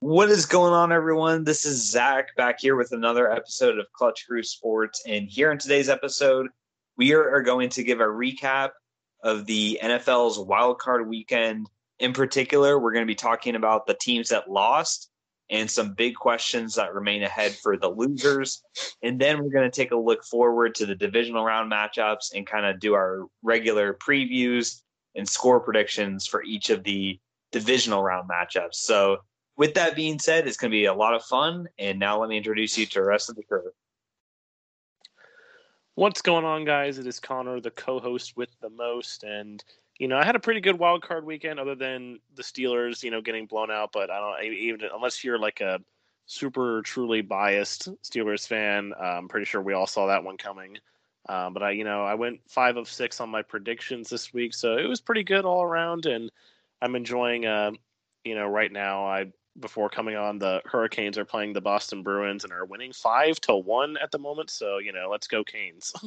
What is going on, everyone? This is Zach back here with another episode of Clutch Crew Sports. And here in today's episode, we are going to give a recap of the NFL's wild card weekend. In particular, we're going to be talking about the teams that lost and some big questions that remain ahead for the losers. And then we're going to take a look forward to the divisional round matchups and kind of do our regular previews and score predictions for each of the divisional round matchups. So, with that being said, it's going to be a lot of fun. And now let me introduce you to the rest of the crew. What's going on, guys? It is Connor, the co-host with the most, and you know I had a pretty good wild card weekend, other than the Steelers, you know, getting blown out. But I don't even unless you're like a super truly biased Steelers fan, I'm pretty sure we all saw that one coming. Um, but I, you know, I went five of six on my predictions this week, so it was pretty good all around, and I'm enjoying. Uh, you know, right now I before coming on, the Hurricanes are playing the Boston Bruins and are winning five to one at the moment. So you know, let's go Canes.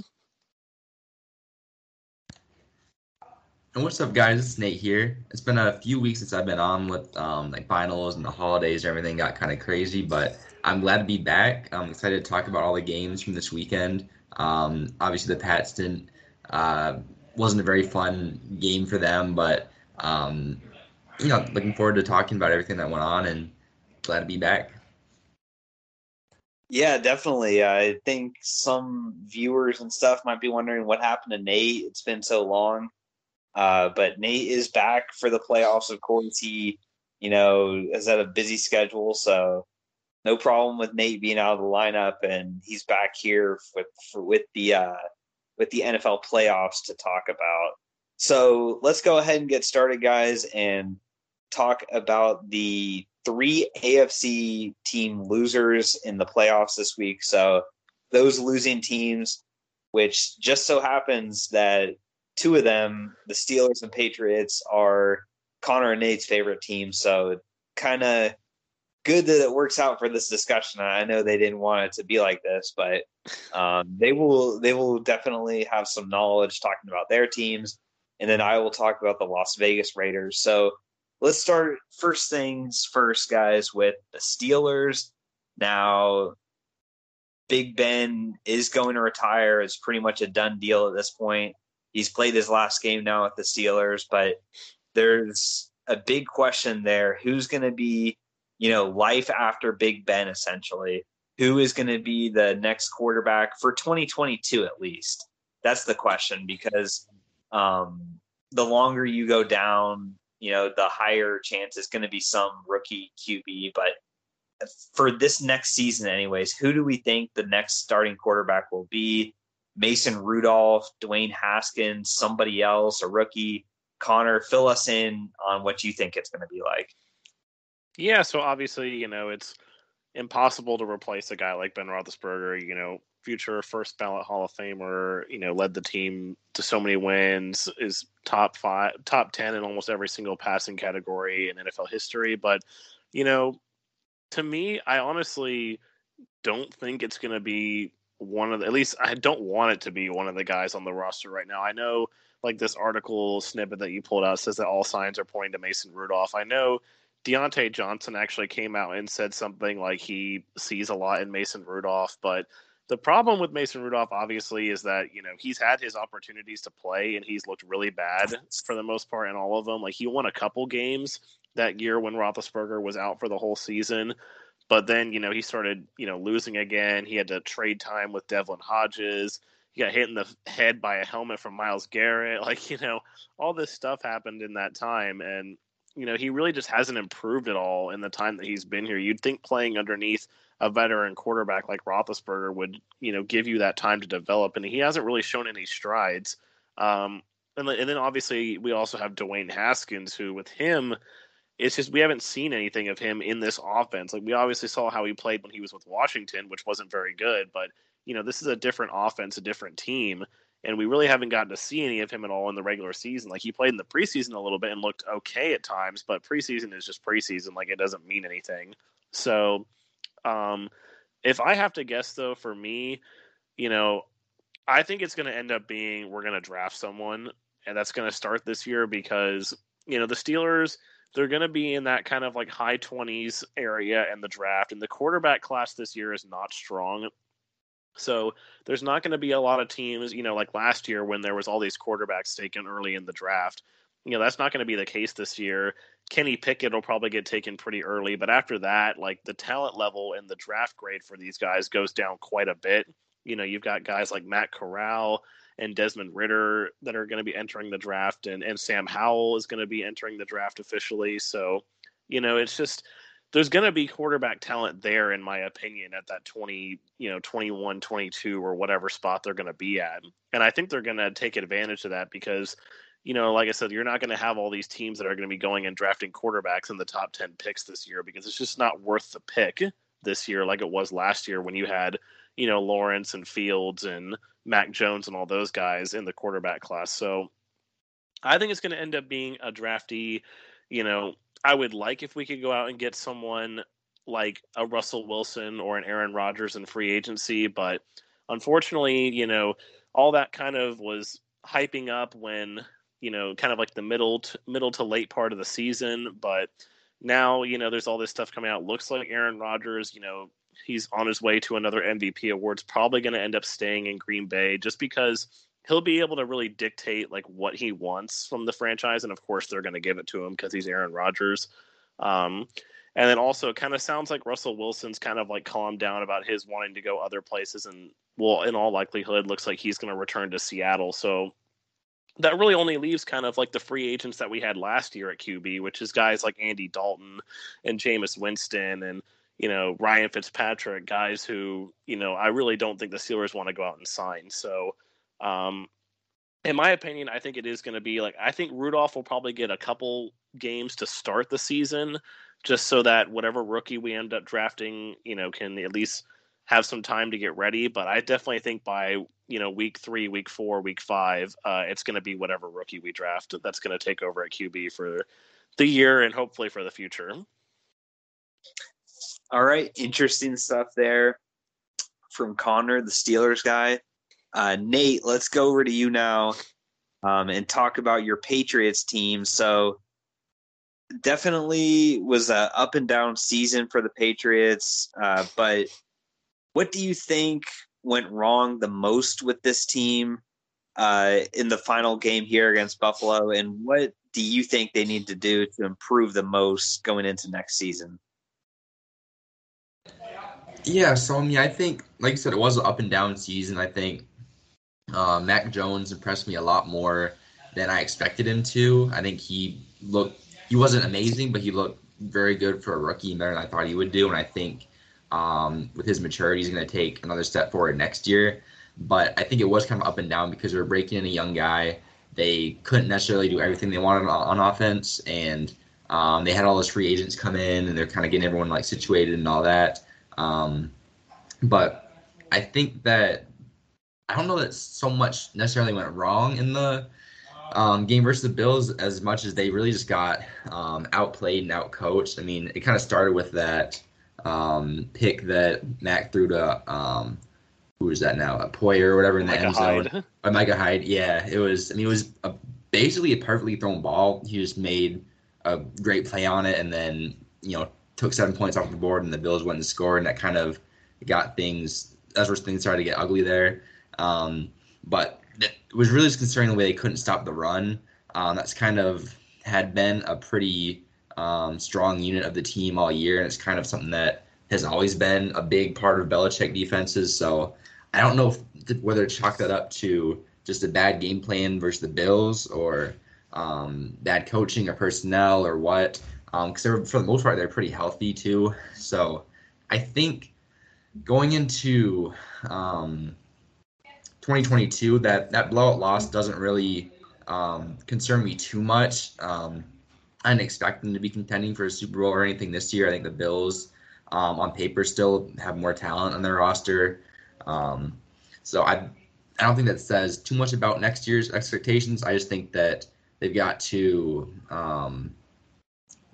and what's up, guys? It's Nate here. It's been a few weeks since I've been on with um, like finals and the holidays. And everything got kind of crazy, but I'm glad to be back. I'm excited to talk about all the games from this weekend. Um, obviously, the Pats didn't uh, wasn't a very fun game for them, but um, you know, looking forward to talking about everything that went on and glad to be back. Yeah, definitely. I think some viewers and stuff might be wondering what happened to Nate. It's been so long. Uh, but Nate is back for the playoffs. Of course, he, you know, has had a busy schedule, so no problem with Nate being out of the lineup, and he's back here with for, with the uh, with the NFL playoffs to talk about. So let's go ahead and get started, guys, and talk about the three AFC team losers in the playoffs this week. So those losing teams, which just so happens that two of them, the Steelers and Patriots, are Connor and Nate's favorite teams. So kind of good that it works out for this discussion. I know they didn't want it to be like this, but um, they will they will definitely have some knowledge talking about their teams, and then I will talk about the Las Vegas Raiders. So let's start first things first, guys, with the Steelers. Now, Big Ben is going to retire. It's pretty much a done deal at this point. He's played his last game now with the Steelers, but there's a big question there. Who's going to be, you know, life after Big Ben, essentially? Who is going to be the next quarterback for 2022 at least? That's the question because um, the longer you go down you know, the higher chance is going to be some rookie QB. But for this next season, anyways, who do we think the next starting quarterback will be? Mason Rudolph, Dwayne Haskins, somebody else, a rookie. Connor, fill us in on what you think it's going to be like. Yeah, so obviously, you know, it's impossible to replace a guy like Ben Roethlisberger. You know, future first ballot Hall of Famer. You know, led the team to so many wins. Is top five, top ten in almost every single passing category in NFL history. But you know, to me, I honestly don't think it's going to be one of the, at least I don't want it to be one of the guys on the roster right now. I know like this article snippet that you pulled out says that all signs are pointing to Mason Rudolph. I know Diontae Johnson actually came out and said something like he sees a lot in Mason Rudolph, but the problem with Mason Rudolph, obviously, is that you know he's had his opportunities to play and he's looked really bad for the most part in all of them. Like he won a couple games that year when Roethlisberger was out for the whole season, but then you know he started you know losing again. He had to trade time with Devlin Hodges. He got hit in the head by a helmet from Myles Garrett. Like you know all this stuff happened in that time, and you know he really just hasn't improved at all in the time that he's been here. You'd think playing underneath a veteran quarterback like Roethlisberger would, you know, give you that time to develop, and he hasn't really shown any strides. Um, and, and then obviously we also have Dwayne Haskins, who with him, it's just we haven't seen anything of him in this offense. Like we obviously saw how he played when he was with Washington, which wasn't very good, but you know this is a different offense, a different team, and we really haven't gotten to see any of him at all in the regular season. Like he played in the preseason a little bit and looked okay at times, but preseason is just preseason. Like it doesn't mean anything. So um, if I have to guess, though, for me, you know, I think it's going to end up being we're going to draft someone, and that's going to start this year because you know the Steelers they're going to be in that kind of like high 20s area in the draft. And the quarterback class this year is not strong. So there's not going to be a lot of teams, you know, like last year when there was all these quarterbacks taken early in the draft. You know, that's not going to be the case this year. Kenny Pickett will probably get taken pretty early, but after that, like the talent level and the draft grade for these guys goes down quite a bit. You know, you've got guys like Matt Corral and Desmond Ridder that are going to be entering the draft, and, and Sam Howell is going to be entering the draft officially. So, you know, it's just there's going to be quarterback talent there, in my opinion, at that 20, you know, 21, 22, or whatever spot they're going to be at. And I think they're going to take advantage of that because, you know, like I said, you're not going to have all these teams that are going to be going and drafting quarterbacks in the top 10 picks this year because it's just not worth the pick this year like it was last year when you had, you know, Lawrence and Fields and Mac Jones and all those guys in the quarterback class. So I think it's going to end up being a drafty, you know, I would like if we could go out and get someone like a Russell Wilson or an Aaron Rodgers in free agency, but unfortunately, you know, all that kind of was hyping up when, you know, kind of like the middle to, middle to late part of the season, but now, you know, there's all this stuff coming out. Looks like Aaron Rodgers, you know, he's on his way to another MVP awards, probably going to end up staying in Green Bay just because he'll be able to really dictate like what he wants from the franchise, and of course they're going to give it to him because he's Aaron Rodgers. Um, and then also, it kind of sounds like Russell Wilson's kind of like calmed down about his wanting to go other places, and well, in all likelihood, looks like he's going to return to Seattle. So that really only leaves kind of like the free agents that we had last year at QB, which is guys like Andy Dalton and Jameis Winston and you know Ryan Fitzpatrick, guys who you know I really don't think the Steelers want to go out and sign. So um, in my opinion, I think it is going to be like I think Rudolph will probably get a couple games to start the season, just so that whatever rookie we end up drafting, you know, can at least have some time to get ready. But I definitely think by you know week three, week four, week five, uh, it's going to be whatever rookie we draft that's going to take over at QB for the year and hopefully for the future. All right, interesting stuff there from Connor, the Steelers guy. Uh, Nate, let's go over to you now um, and talk about your Patriots team. So, definitely was a up and down season for the Patriots. Uh, but what do you think went wrong the most with this team uh, in the final game here against Buffalo? And what do you think they need to do to improve the most going into next season? Yeah, so I mean, I think, like I said, it was an up and down season. I think uh, Mac Jones impressed me a lot more than I expected him to. I think he looked, he wasn't amazing, but he looked very good for a rookie, better than I thought he would do. And I think um, with his maturity, he's going to take another step forward next year. But I think it was kind of up and down because they were breaking in a young guy. They couldn't necessarily do everything they wanted on, on offense, and um, they had all those free agents come in, and they're kind of getting everyone like situated and all that. Um, but I think that I don't know that so much necessarily went wrong in the um, game versus the Bills as much as they really just got um, outplayed and outcoached. I mean, it kind of started with that um, pick that Mac threw to um, who is that now? A Poyer or whatever in the Micah end zone. Hyde. Or Micah Hyde. Yeah, it was. I mean, it was a, basically a perfectly thrown ball. He just made a great play on it, and then you know took seven points off the board, and the Bills went and scored, and that kind of got things. That's where things started to get ugly there. Um, but it was really just concerning the way they couldn't stop the run. Um, that's kind of had been a pretty um, strong unit of the team all year, and it's kind of something that has always been a big part of Belichick defenses. So I don't know if, whether to chalk that up to just a bad game plan versus the Bills or um, bad coaching or personnel or what. Because um, for the most part, they're pretty healthy too. So I think going into um, 2022, that that blowout loss doesn't really um, concern me too much. I didn't expect them to be contending for a Super Bowl or anything this year. I think the Bills, um, on paper, still have more talent on their roster. Um, so I, I don't think that says too much about next year's expectations. I just think that they've got to um,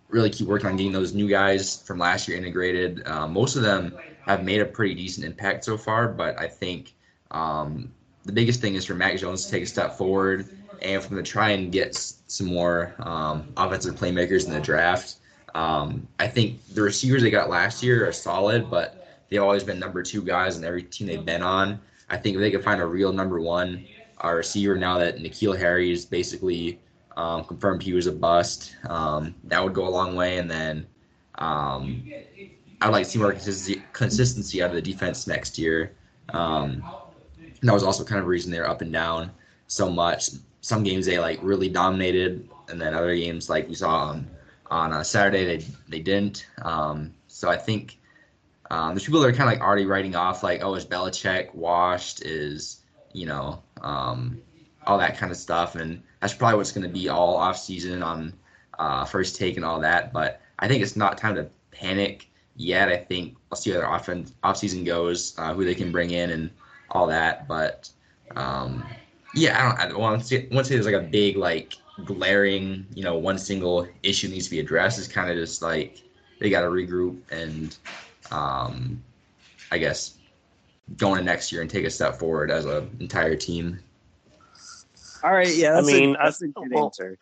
really keep working on getting those new guys from last year integrated. Uh, most of them have made a pretty decent impact so far, but I think um, the biggest thing is for Mac Jones to take a step forward and if I'm to try and get some more um, offensive playmakers in the draft, um, I think the receivers they got last year are solid, but they've always been number two guys in every team they've been on. I think if they could find a real number one uh, receiver now that N'Keal Harry is basically um, confirmed he was a bust, um, that would go a long way. And then um, I'd like to see more consistency out of the defense next year. Um, that was also kind of a reason they're up and down so much. Some games they like really dominated, and then other games like we saw on on a Saturday they they didn't. Um, so I think um, there's people that are kind of like already writing off like, oh, is Belichick washed? Is you know um, all that kind of stuff, and that's probably what's going to be all off season on uh, first take and all that. But I think it's not time to panic yet. I think I'll see how their offense off season goes, uh, who they can bring in, and all that. But um, yeah, I don't. I want to say, want to say there's like a big like glaring, you know, one single issue needs to be addressed. It's kind of just like they got to regroup and, um, I guess, going to next year and take a step forward as an entire team. All right. Yeah. I mean, a, that's a good well, answer.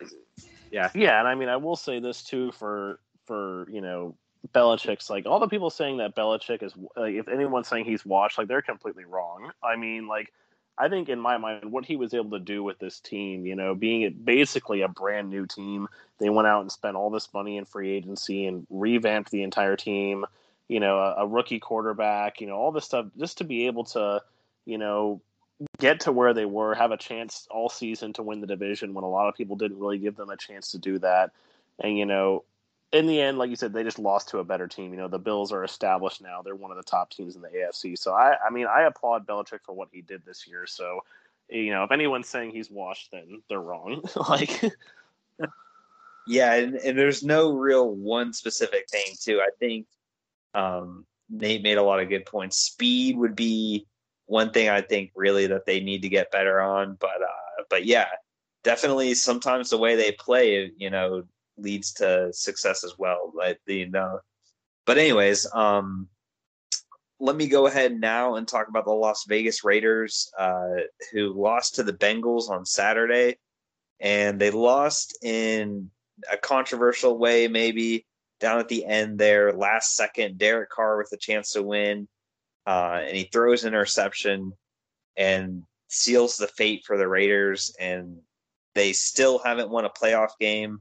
Yeah. Yeah, and I mean, I will say this too for for you know Belichick's like all the people saying that Belichick is like if anyone's saying he's washed, like they're completely wrong. I mean, like I think in my mind, what he was able to do with this team, you know, being basically a brand new team, they went out and spent all this money in free agency and revamped the entire team. You know, a, a rookie quarterback, you know, all this stuff just to be able to, you know, get to where they were, have a chance all season to win the division when a lot of people didn't really give them a chance to do that. And you know, in the end, like you said, they just lost to a better team. You know, the Bills are established now; they're one of the top teams in the AFC. So I, I mean, I applaud Belichick for what he did this year. So, you know, if anyone's saying he's washed, then they're wrong. like, yeah, and, and there's no real one specific thing too. I think um, Nate made a lot of good points. Speed would be one thing I think really that they need to get better on, but uh, but yeah, definitely sometimes the way they play, you know, leads to success as well. Like the know. But anyways, um, let me go ahead now and talk about the Las Vegas Raiders, uh, who lost to the Bengals on Saturday, and they lost in a controversial way, maybe down at the end there, last second. Derek Carr with a chance to win, uh, and he throws an interception and seals the fate for the Raiders, and they still haven't won a playoff game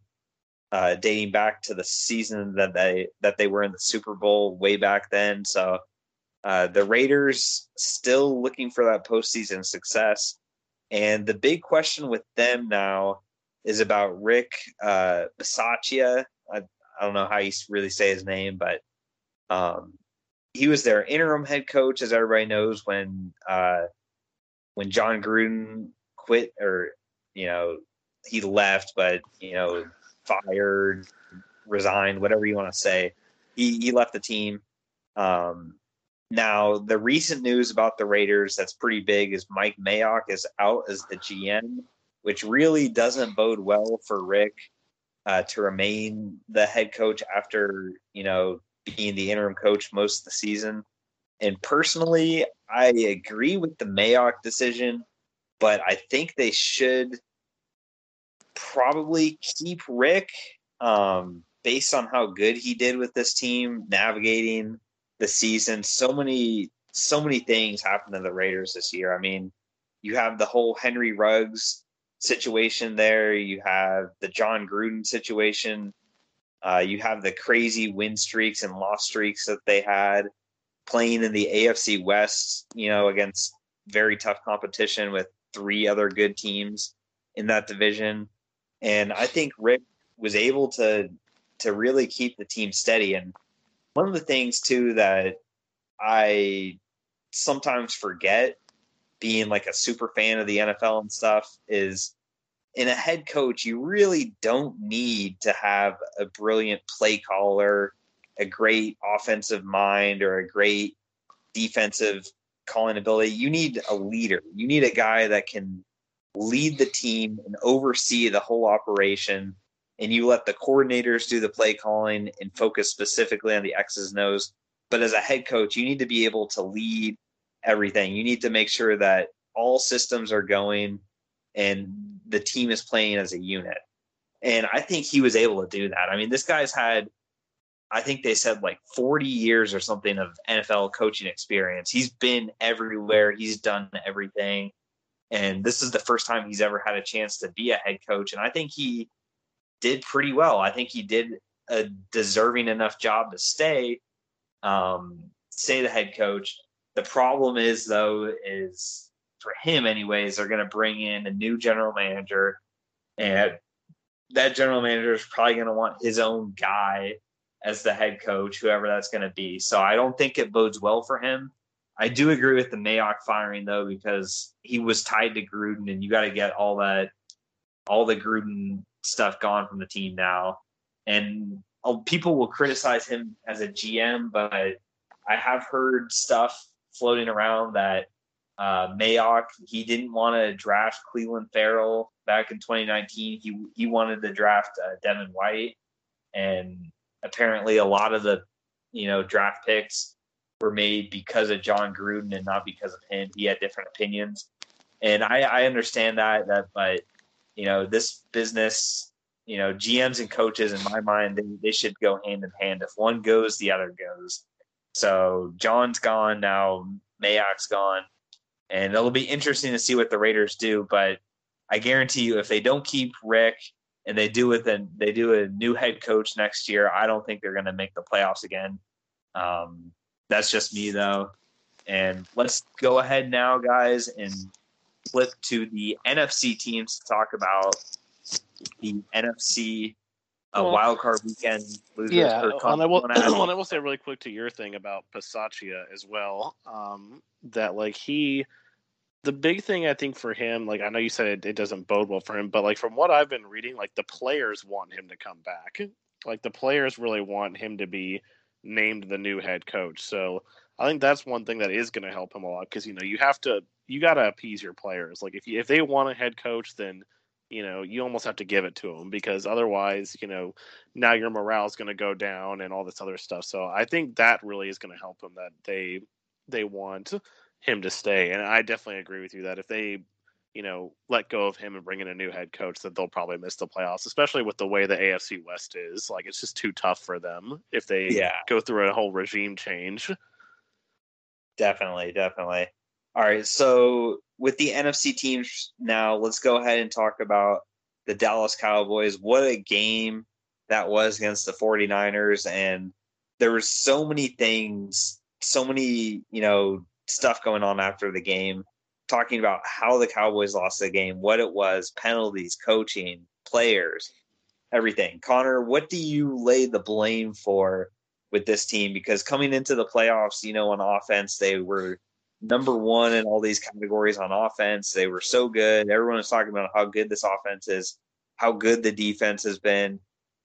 uh, dating back to the season that they that they were in the Super Bowl way back then. So uh, the Raiders still looking for that postseason success, and the big question with them now is about Rick uh. I, I don't know how you really say his name, but um, he was their interim head coach, as everybody knows, when uh, when Jon Gruden quit or you know he left, but you know fired, resigned, whatever you want to say. He he left the team. Um, now the recent news about the Raiders that's pretty big is Mike Mayock is out as the GM, which really doesn't bode well for Rick uh, to remain the head coach after you know being the interim coach most of the season. And personally, I agree with the Mayock decision, but I think they should probably keep Rick um, based on how good he did with this team navigating the season. So many, so many things happened to the Raiders this year. I mean, you have the whole Henry Ruggs situation there. You have the Jon Gruden situation. Uh, you have the crazy win streaks and loss streaks that they had playing in the AFC West, you know, against very tough competition with three other good teams in that division. And I think Rick was able to to really keep the team steady. And one of the things too that I sometimes forget being like a super fan of the NFL and stuff is in a head coach, you really don't need to have a brilliant play caller, a great offensive mind, or a great defensive calling ability. You need a leader. You need a guy that can lead the team and oversee the whole operation and you let the coordinators do the play calling and focus specifically on the X's and O's. But as a head coach, you need to be able to lead everything. You need to make sure that all systems are going and the team is playing as a unit. And I think he was able to do that. I mean, this guy's had, I think they said like 40 years or something of NFL coaching experience. He's been everywhere, he's done everything. And this is the first time he's ever had a chance to be a head coach. And I think he did pretty well. I think he did a deserving enough job to stay, um, stay the head coach. The problem is, though, is for him, anyways, they're going to bring in a new general manager. And that general manager is probably going to want his own guy as the head coach, whoever that's going to be. So I don't think it bodes well for him. I do agree with the Mayock firing though, because he was tied to Gruden, and you got to get all that, all the Gruden stuff gone from the team now. And uh, people will criticize him as a GM, but I have heard stuff floating around that uh, Mayock he didn't want to draft Cleveland Ferrell back in 2019. He he wanted to draft uh, Devin White, and apparently a lot of the you know draft picks were made because of Jon Gruden and not because of him. He had different opinions, and I, I understand that that, but you know this business, you know GMs and coaches in my mind they, they should go hand in hand. If one goes, the other goes. So John's gone now. Mayock's gone, and it'll be interesting to see what the Raiders do. But I guarantee you, if they don't keep Rick and they do with a they do a new head coach next year, I don't think they're going to make the playoffs again. Um, that's just me though. And let's go ahead now, guys, and flip to the NFC teams to talk about the NFC uh, well, wild card weekend losers. Yeah, and I will, and I will say really quick to your thing about Bisaccia as well. Um, that like he the big thing I think for him, like I know you said it, it, doesn't bode well for him, but like from what I've been reading, like the players want him to come back. Like the players really want him to be named the new head coach. So I think that's one thing that is going to help him a lot because you know you have to you got to appease your players. Like if you, if they want a head coach, then you know you almost have to give it to them because otherwise you know now your morale is going to go down and all this other stuff. So I think that really is going to help him that they they want him to stay. And I definitely agree with you that if they, you know, let go of him and bring in a new head coach, that they'll probably miss the playoffs, especially with the way the AFC West is. Like it's just too tough for them if they yeah. go through a whole regime change. Definitely, definitely. All right, so with the NFC teams now, let's go ahead and talk about the Dallas Cowboys. What a game that was against the 49ers and there were so many things, so many, you know, stuff going on after the game, talking about how the Cowboys lost the game, what it was, penalties, coaching, players, everything. Connor, what do you lay the blame for with this team? Because coming into the playoffs, you know, on offense, they were number one in all these categories on offense. They were so good. Everyone was talking about how good this offense is, how good the defense has been.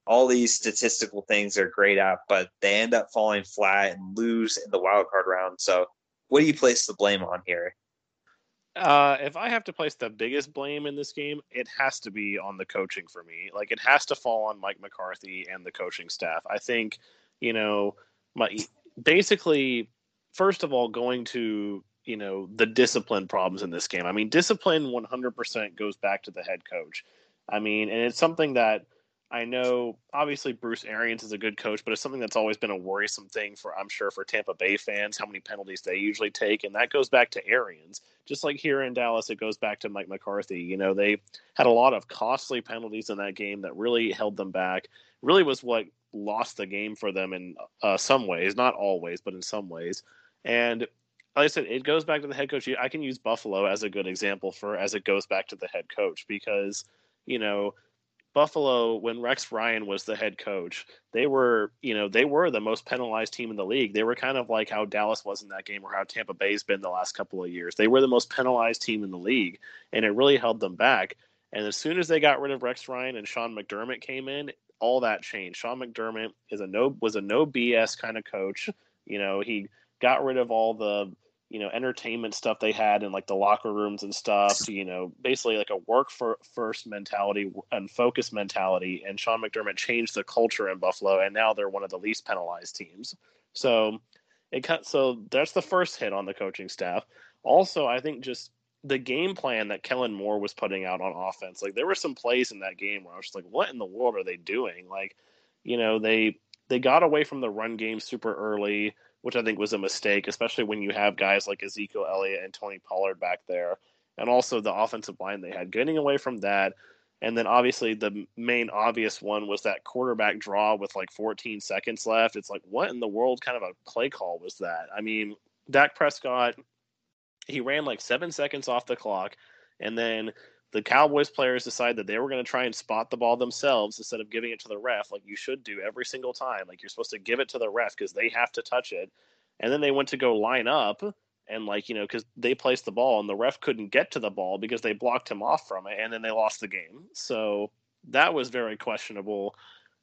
All these statistical things they're great at, but they end up falling flat and lose in the wild card round. So what do you place the blame on here? Uh, if I have to place the biggest blame in this game, it has to be on the coaching for me. Like it has to fall on Mike McCarthy and the coaching staff. I think, you know, my basically, first of all, going to you know the discipline problems in this game. I mean, discipline 100% goes back to the head coach. I mean, and it's something that I know obviously Bruce Arians is a good coach, but it's something that's always been a worrisome thing for I'm sure for Tampa Bay fans, how many penalties they usually take. And that goes back to Arians. Just like here in Dallas, it goes back to Mike McCarthy. You know, they had a lot of costly penalties in that game that really held them back. Really was what lost the game for them in uh, some ways, not always, but in some ways. And like I said, it goes back to the head coach. I can use Buffalo as a good example for as it goes back to the head coach because, you know, Buffalo, when Rex Ryan was the head coach, they were, you know, they were the most penalized team in the league. They were kind of like how Dallas was in that game or how Tampa Bay's been the last couple of years. They were the most penalized team in the league, and it really held them back. And as soon as they got rid of Rex Ryan and Sean McDermott came in, all that changed. Sean McDermott is a no was a no BS kind of coach. You know, he got rid of all the you know entertainment stuff they had in like the locker rooms and stuff you know basically like a work for first mentality and focus mentality. And sean mcdermott changed the culture in buffalo and now they're one of the least penalized teams. So it cut so that's the first hit on the coaching staff. Also i think just the game plan that Kellen Moore was putting out on offense, like there were some plays in that game where I was just like, what in the world are they doing? Like, you know, they they got away from the run game super early, which I think was a mistake, especially when you have guys like Ezekiel Elliott and Tony Pollard back there, and also the offensive line they had. Getting away from that, and then obviously the main obvious one was that quarterback draw with like 14 seconds left. It's like, what in the world kind of a play call was that? I mean, Dak Prescott he ran like seven seconds off the clock, and then the Cowboys players decided that they were going to try and spot the ball themselves instead of giving it to the ref, like you should do every single time. Like you're supposed to give it to the ref because they have to touch it. And then they went to go line up and like you know because they placed the ball and the ref couldn't get to the ball because they blocked him off from it and then they lost the game so that was very questionable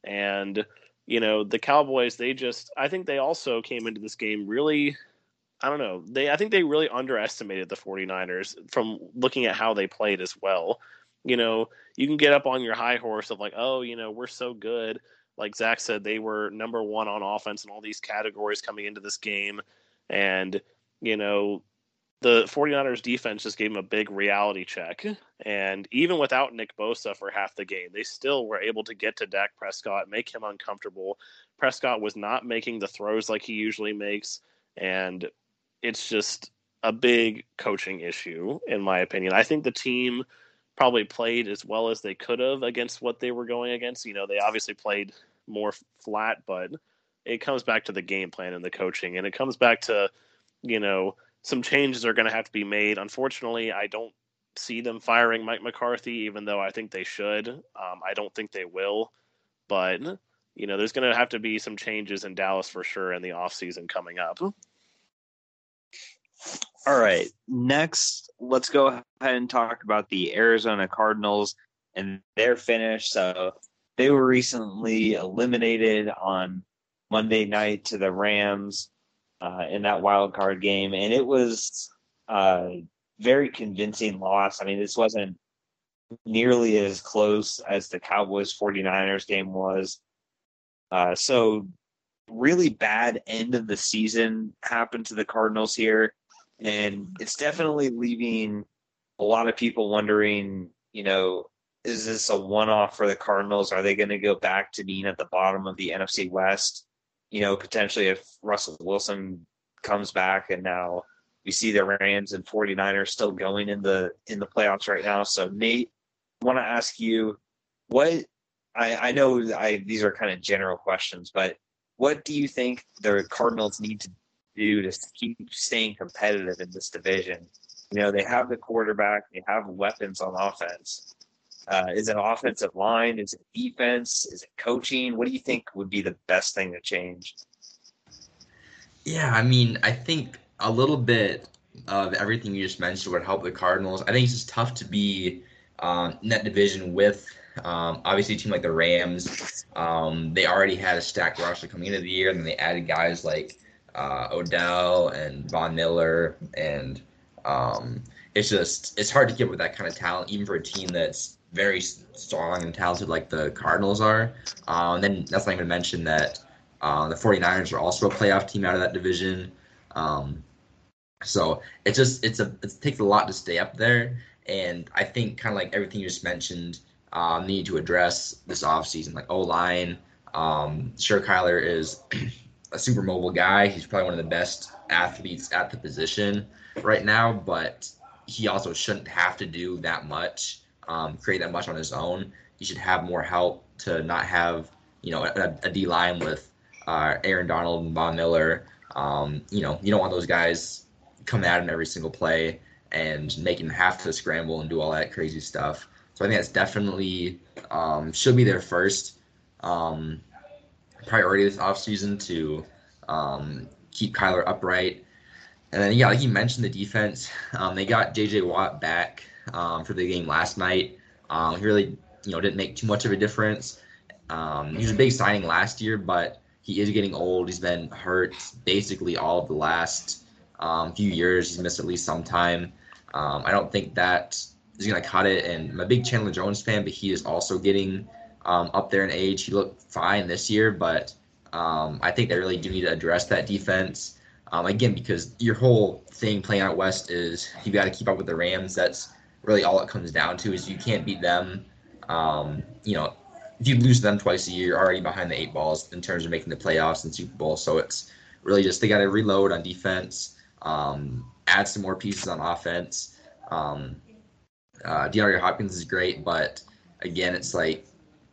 and you know the cowboys they just i think they also came into this game really I don't know. They I think they really underestimated the 49ers from looking at how they played as well. You know, you can get up on your high horse of like, oh, you know, we're so good. Like Zach said, they were number one on offense in all these categories coming into this game. And, you know, the 49ers defense just gave them a big reality check. And even without Nick Bosa for half the game, they still were able to get to Dak Prescott, make him uncomfortable. Prescott was not making the throws like he usually makes. And it's just a big coaching issue, in my opinion. I think the team probably played as well as they could have against what they were going against. You know, they obviously played more flat, but it comes back to the game plan and the coaching, and it comes back to, you know, some changes are going to have to be made. Unfortunately, I don't see them firing Mike McCarthy, even though I think they should. Um, I don't think they will, but you know, there's going to have to be some changes in Dallas for sure in the offseason coming up. All right. Next, let's go ahead and talk about the Arizona Cardinals and their finish. So they were recently eliminated on Monday night to the Rams uh, in that wild card game, and it was a very convincing loss. I mean, this wasn't nearly as close as the Cowboys 49ers game was. Uh, so, really bad end of the season happened to the Cardinals here and it's definitely leaving a lot of people wondering, you know, is this a one-off for the Cardinals? Are they going to go back to being at the bottom of the NFC West? You know, potentially if Russell Wilson comes back and now we see the Rams and 49ers still going in the in the playoffs right now. So Nate, I want to ask you what I, I know I these are kind of general questions, but what do you think the Cardinals need to do to keep staying competitive in this division. You know, they have the quarterback, they have weapons on offense. Uh, is it offensive line? Is it defense? Is it coaching? What do you think would be the best thing to change? Yeah, I mean, I think a little bit of everything you just mentioned would help the Cardinals. I think it's just tough to be um, in that division with um, obviously a team like the Rams. Um, they already had a stacked roster coming into the year, and then they added guys like uh, Odell and Von Miller, and um, it's just it's hard to get with that kind of talent, even for a team that's very strong and talented like the Cardinals are. Um, and then that's not even mention that uh, the 49ers are also a playoff team out of that division. Um, so it just it's a it takes a lot to stay up there, and I think kind of like everything you just mentioned, um, need to address this offseason, like O line. Um, sure, Kyler is a super mobile guy. He's probably one of the best athletes at the position right now, but he also shouldn't have to do that much, um, create that much on his own. He should have more help to not have, you know, a, a D line with uh, Aaron Donald and Von Miller. Um, you know, you don't want those guys coming at him every single play and making him have to scramble and do all that crazy stuff. So I think that's definitely um, should be there first. Um, priority this offseason to um, keep Kyler upright. And then, yeah, like you mentioned, the defense. Um, they got J.J. Watt back um, for the game last night. Um, he really, you know, didn't make too much of a difference. Um, he was a big signing last year, but he is getting old. He's been hurt basically all of the last um, few years. He's missed at least some time. I don't think that is going to cut it. And I'm a big Chandler Jones fan, but he is also getting um, up there in age. He looked fine this year, but um, I think they really do need to address that defense. Um, again, because your whole thing playing out west is you got to keep up with the Rams. That's really all it comes down to is you can't beat them. Um, you know, if you lose them twice a year, you're already behind the eight balls in terms of making the playoffs and Super Bowl. So it's really just they got to reload on defense, um, add some more pieces on offense. Um, uh, DeAndre Hopkins is great, but again, it's like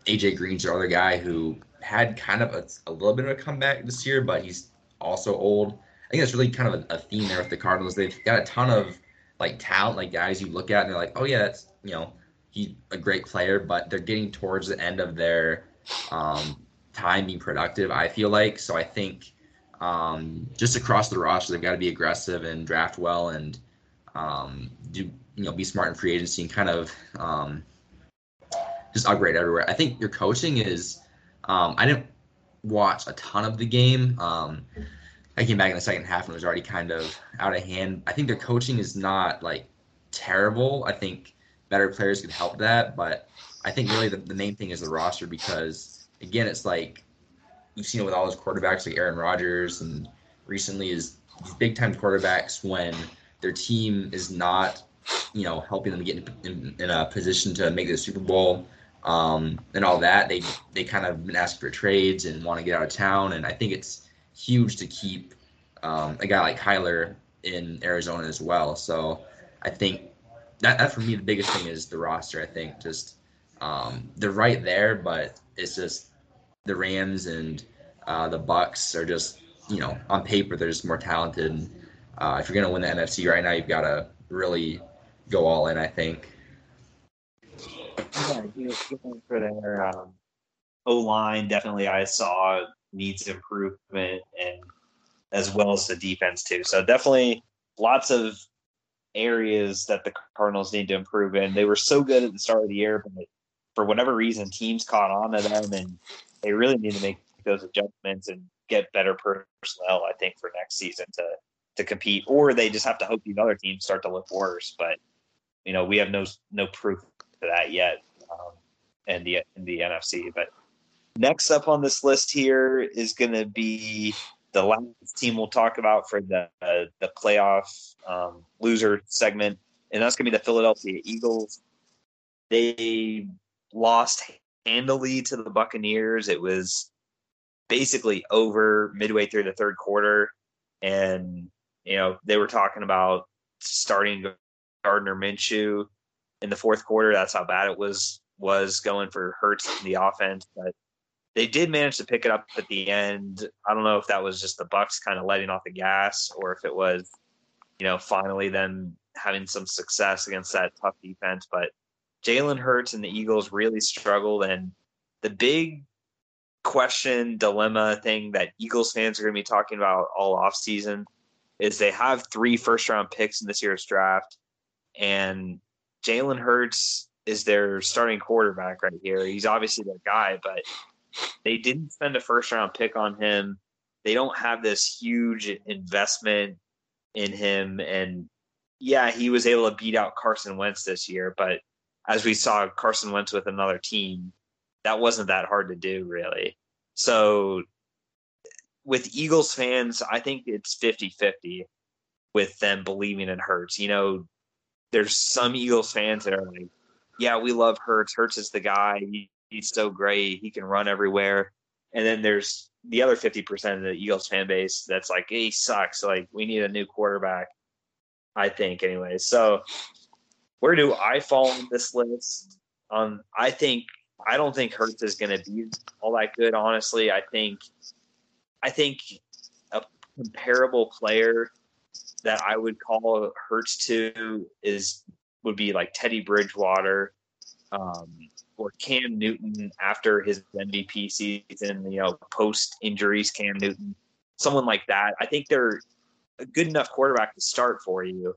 AJ Green's your other guy who had kind of a, a, little bit of a comeback this year, but he's also old. I think that's really kind of a, a, theme there with the Cardinals. They've got a ton of like talent, like guys you look at and they're like, oh yeah, that's you know he's a great player, but they're getting towards the end of their um, time being productive. I feel like so. I think um, just across the roster, they've got to be aggressive and draft well and um, do you know be smart in free agency and kind of um, just upgrade everywhere. I think your coaching is. Um, I didn't watch a ton of the game. Um, I came back in the second half and it was already kind of out of hand. I think their coaching is not like terrible. I think better players could help that, but I think really the, the main thing is the roster because again, it's like you've seen it with all those quarterbacks like Aaron Rodgers and recently is big time quarterbacks when their team is not, you know, helping them get in, in, in a position to make the Super Bowl um, and all that. They they kind of been for trades and want to get out of town, and I think it's huge to keep um, a guy like Kyler in Arizona as well. So I think that that for me the biggest thing is the roster. I think just um, they're right there, but it's just the Rams and uh, the Bucks are just you know on paper they're just more talented. Uh, if you're gonna win the NFC right now, you've got to really go all in. I think. Yeah, for their um, O line, definitely I saw needs improvement, and as well as the defense too. So definitely lots of areas that the Cardinals need to improve in. They were so good at the start of the year, but for whatever reason, teams caught on to them, and they really need to make those adjustments and get better personnel. I think for next season to to compete, or they just have to hope these other teams start to look worse. But you know, we have no no proof to that yet um, in the in the NFC. But next up on this list here is going to be the last team we'll talk about for the uh, the playoff um, loser segment, and that's going to be the Philadelphia Eagles. They lost handily to the Buccaneers. It was basically over midway through the third quarter, and you know they were talking about starting Gardner Minshew in the fourth quarter. That's how bad it was was going for Hurts in the offense, but they did manage to pick it up at the end. I don't know if that was just the Bucks kind of letting off the gas, or if it was, you know, finally them having some success against that tough defense. But Jalen Hurts and the Eagles really struggled, and the big question dilemma thing that Eagles fans are going to be talking about all off season is they have three first round picks in this year's draft, and Jalen Hurts is their starting quarterback right here. He's obviously their guy, but they didn't spend a first round pick on him. They don't have this huge investment in him. And yeah, he was able to beat out Carson Wentz this year. But as we saw Carson Wentz with another team, that wasn't that hard to do, really. So with Eagles fans, I think it's 50 50 with them believing in Hurts. You know, there's some Eagles fans that are like, yeah, we love Hurts. Hurts is the guy. He, he's so great. He can run everywhere. And then there's the other 50% of the Eagles fan base that's like, he sucks. Like, we need a new quarterback, I think, anyway. So, where do I fall in this list? Um, I think, I don't think Hurts is going to be all that good, honestly. I think, I think a comparable player that I would call Hurts to is would be like Teddy Bridgewater. Um, or Cam Newton after his MVP season, you know, post injuries, Cam Newton, someone like that. I think they're a good enough quarterback to start for you,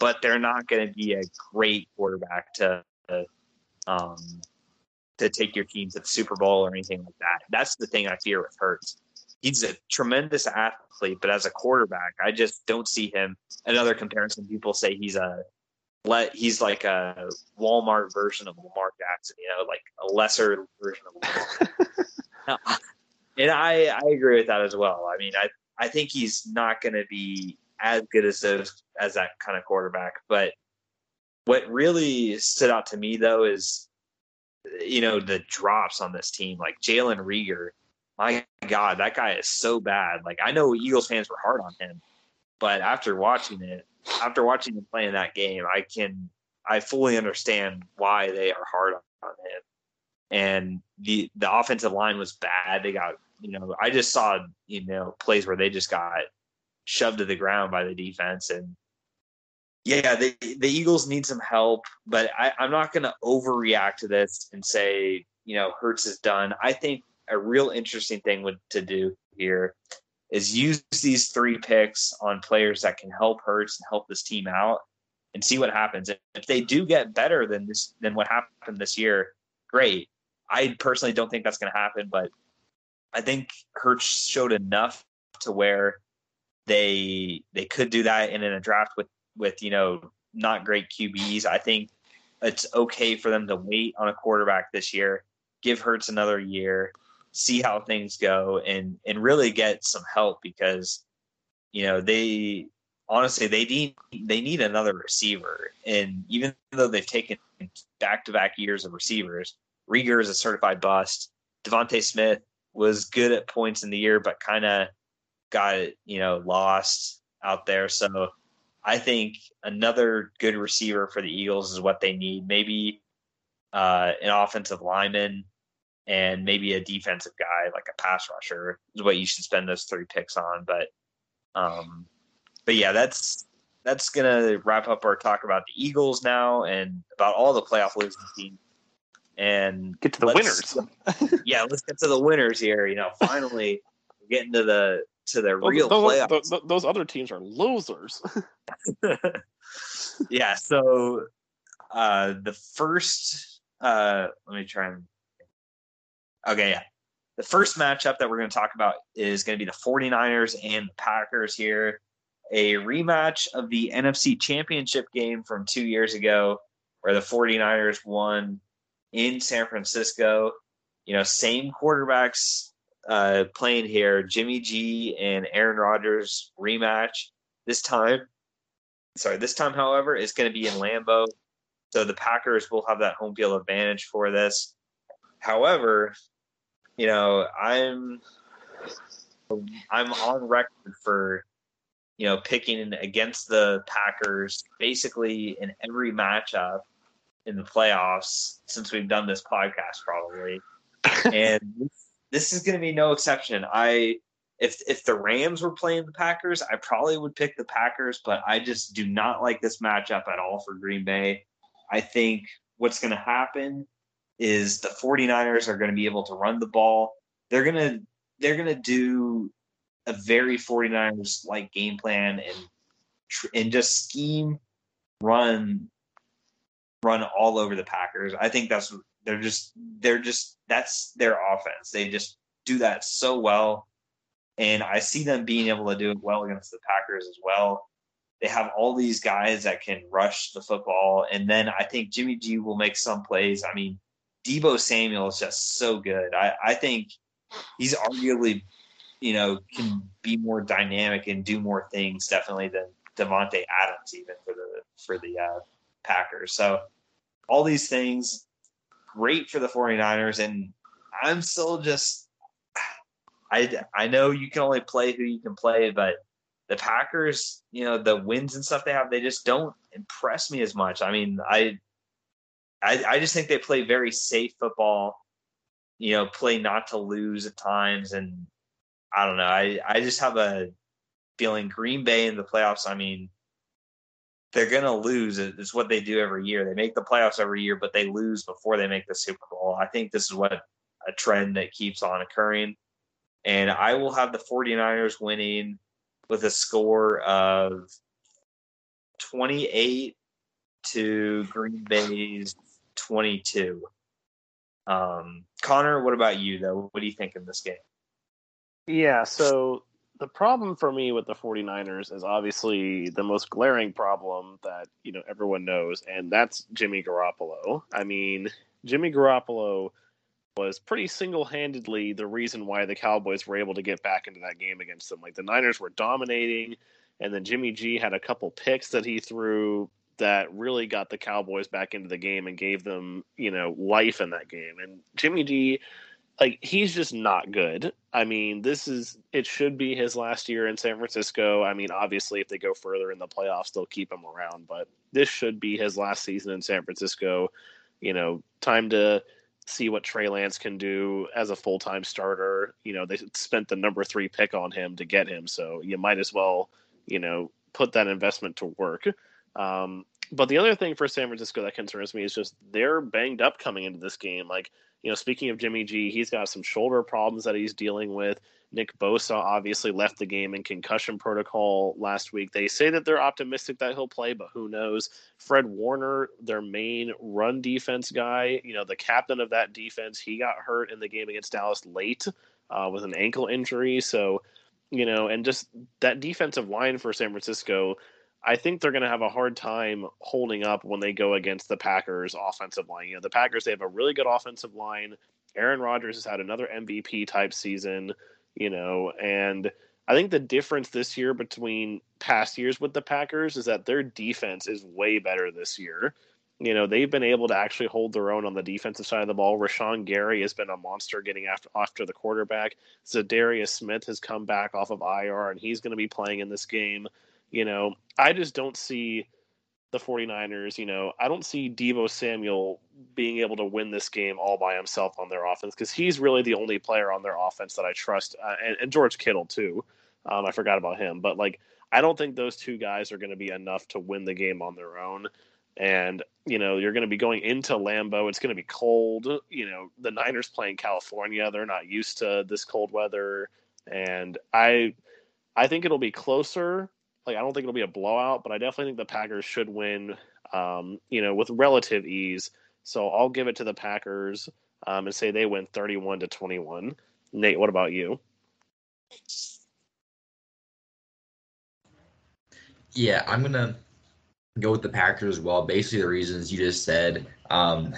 but they're not going to be a great quarterback to um, to take your team to the Super Bowl or anything like that. That's the thing I fear with Hurts. He's a tremendous athlete, but as a quarterback, I just don't see him. Another comparison, people say he's a let he's like a Walmart version of Lamar Jackson, you know, like a lesser version of Lamar. and I I agree with that as well. I mean, I I think he's not going to be as good as those as that kind of quarterback. But what really stood out to me though is, you know, the drops on this team. Like Jalen Reagor, my God, that guy is so bad. Like I know Eagles fans were hard on him, but after watching it, after watching him play in that game, I can I fully understand why they are hard on him. And the the offensive line was bad. They got you know I just saw you know plays where they just got shoved to the ground by the defense and yeah, the the Eagles need some help, but I, I'm not going to overreact to this and say you know Hurts is done. I think a real interesting thing would to do here is use these three picks on players that can help Hurts and help this team out and see what happens. If they do get better than this than what happened this year, great. I personally don't think that's going to happen, but I think Hurts showed enough to where they they could do that and in a draft with with you know not great QBs. I think it's okay for them to wait on a quarterback this year, give Hurts another year, see how things go, and and really get some help because you know they honestly they need they need another receiver, and even though they've taken back to back years of receivers, Reagor is a certified bust. DeVonta Smith was good at points in the year, but kind of got you know lost out there. So I think another good receiver for the Eagles is what they need. Maybe uh, an offensive lineman and maybe a defensive guy like a pass rusher is what you should spend those three picks on. But um, but yeah, that's that's gonna wrap up our talk about the Eagles now and about all the playoff losing teams. And get to the winners. yeah, let's get to the winners here. You know, finally getting to the to the real those, playoffs. Those, those other teams are losers. yeah. So uh, the first, uh, let me try and. Okay, yeah. The first matchup that we're going to talk about is going to be the 49ers and the Packers here. A rematch of the NFC Championship game from two years ago, where the 49ers won in San Francisco. You know, same quarterbacks uh, playing here. Jimmy G and Aaron Rodgers rematch this time. Sorry, this time, however, is going to be in Lambeau. So the Packers will have that home field advantage for this. However, you know, I'm I'm on record for you know picking against the Packers basically in every matchup in the playoffs since we've done this podcast probably. and this is going to be no exception. I if if the Rams were playing the Packers, I probably would pick the Packers, but I just do not like this matchup at all for Green Bay. I think what's going to happen is the 49ers are going to be able to run the ball. They're going to they're going to do a very 49ers like game plan and and just scheme run run all over the Packers. I think that's they're just they're just that's their offense. They just do that so well. And I see them being able to do it well against the Packers as well. They have all these guys that can rush the football. And then I think Jimmy G will make some plays. I mean, Deebo Samuel is just so good. I, I think he's arguably, you know, can be more dynamic and do more things definitely than Davante Adams even for the for the uh, Packers. So all these things great for the 49ers and I'm still just I I know you can only play who you can play, but the Packers, you know, the wins and stuff they have, they just don't impress me as much. I mean, I I, I just think they play very safe football, you know, play not to lose at times. And I don't know. I, I just have a feeling Green Bay in the playoffs. I mean, they're going to lose. It's what they do every year. They make the playoffs every year, but they lose before they make the Super Bowl. I think this is what a trend that keeps on occurring. And I will have the 49ers winning with a score of 28 to Green Bay's 22. Um, Connor, what about you, though? What do you think in this game? Yeah, so the problem for me with the 49ers is obviously the most glaring problem that, you know, everyone knows, and that's Jimmy Garoppolo. I mean, Jimmy Garoppolo was pretty single-handedly the reason why the Cowboys were able to get back into that game against them. Like the Niners were dominating, and then Jimmy G had a couple picks that he threw that really got the Cowboys back into the game and gave them, you know, life in that game. And Jimmy G, like, he's just not good. I mean, this is, it should be his last year in San Francisco. I mean, obviously, if they go further in the playoffs, they'll keep him around, but this should be his last season in San Francisco. You know, time to see what Trey Lance can do as a full time starter. You know, they spent the number three pick on him to get him, so you might as well, you know, put that investment to work. Um, but the other thing for San Francisco that concerns me is just they're banged up coming into this game. Like, you know, speaking of Jimmy G, he's got some shoulder problems that he's dealing with. Nick Bosa obviously left the game in concussion protocol last week. They say that they're optimistic that he'll play, but who knows? Fred Warner, their main run defense guy, you know, the captain of that defense, he got hurt in the game against Dallas late uh, with an ankle injury. So, you know, and just that defensive line for San Francisco, I think they're going to have a hard time holding up when they go against the Packers offensive line. You know, the Packers, they have a really good offensive line. Aaron Rodgers has had another MVP type season you know, and I think the difference this year between past years with the Packers is that their defense is way better this year. You know, they've been able to actually hold their own on the defensive side of the ball. Rashan Gary has been a monster getting after after the quarterback. Za'Darius Smith has come back off of IR and he's going to be playing in this game. You know, I just don't see the 49ers, you know, I don't see Deebo Samuel being able to win this game all by himself on their offense because he's really the only player on their offense that I trust, uh, and, and, George Kittle too. Um, I forgot about him, but like I don't think those two guys are going to be enough to win the game on their own. And you know you're going to be going into Lambeau. It's going to be cold. You know the Niners playing California. They're not used to this cold weather, and I I think it'll be closer like I don't think it'll be a blowout, but I definitely think the Packers should win. Um, you know, with relative ease. So I'll give it to the Packers um, and say they win 31 to 21. Nate, what about you? Yeah, I'm gonna go with the Packers as well. Basically, the reasons you just said. Um,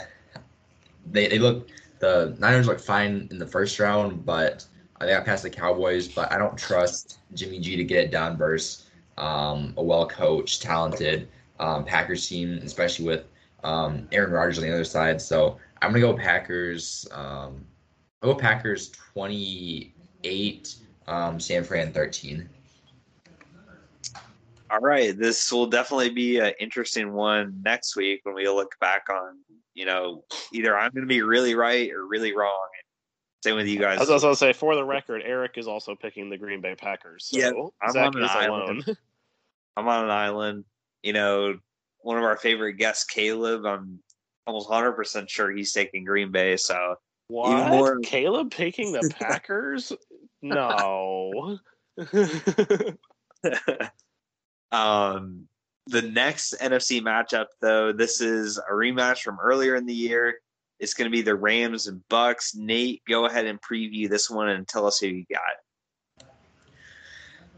they they look the Niners look fine in the first round, but I they got past the Cowboys. But I don't trust Jimmy G to get it done versus um, a well coached, talented um, Packers team, especially with um, Aaron Rodgers on the other side. So I'm gonna go Packers. Um, I'll go Packers 28, um, San Fran 13. All right, this will definitely be an interesting one next week when we look back on. You know, either I'm going to be really right or really wrong. Same with you guys. I was also going to say, for the record, Eric is also picking the Green Bay Packers. So yeah, I'm Zach on an island. I'm on an island. You know, one of our favorite guests, Caleb. I'm almost 100 percent sure he's taking Green Bay. So what? Even more... Caleb picking the Packers? no. um, the next NFC matchup, though, this is a rematch from earlier in the year. It's going to be the Rams and Bucks. Nate, go ahead and preview this one and tell us who you got.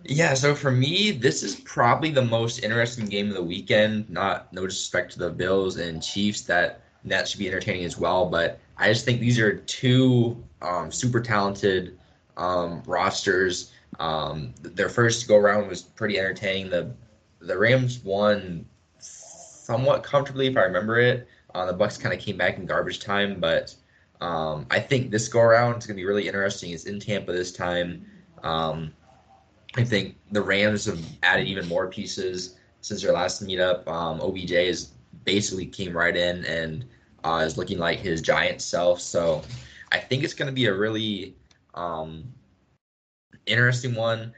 Yeah, so for me, this is probably the most interesting game of the weekend. Not no disrespect to the Bills and Chiefs, that that should be entertaining as well. But I just think these are two um, super talented um, rosters. Um, their first go around was pretty entertaining. The the Rams won somewhat comfortably, if I remember it. Uh, the Bucks kind of came back in garbage time, but um, I think this go around is going to be really interesting. It's in Tampa this time. Um, I think the Rams have added even more pieces since their last meetup. Um, OBJ is basically came right in and uh, is looking like his giant self. So I think it's going to be a really um, interesting one.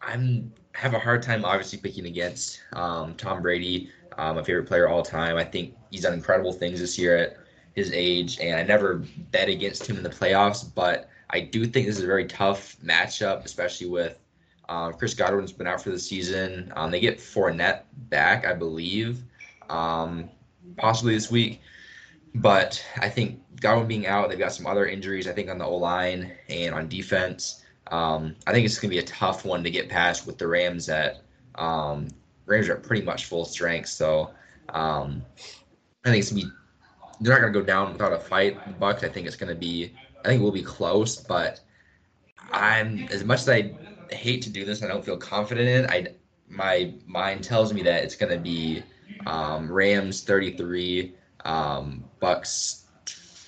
I'm have a hard time obviously picking against um, Tom Brady, uh, my favorite player all time. I think he's done incredible things this year at his age, and I never bet against him in the playoffs. But I do think this is a very tough matchup, especially with uh, Chris Godwin's been out for the season. Um, they get Fournette back, I believe, um, possibly this week. But I think Godwin being out, they've got some other injuries, I think, on the O line and on defense. Um, I think it's going to be a tough one to get past with the Rams at um, Rams are pretty much full strength. So um, I think it's going to be they're not going to go down without a fight. Bucks, I think it's going to be, I think it will be close, but I'm as much as I hate to do this, I don't feel confident in. It. I my mind tells me that it's going to be um, Rams 33, um, Bucks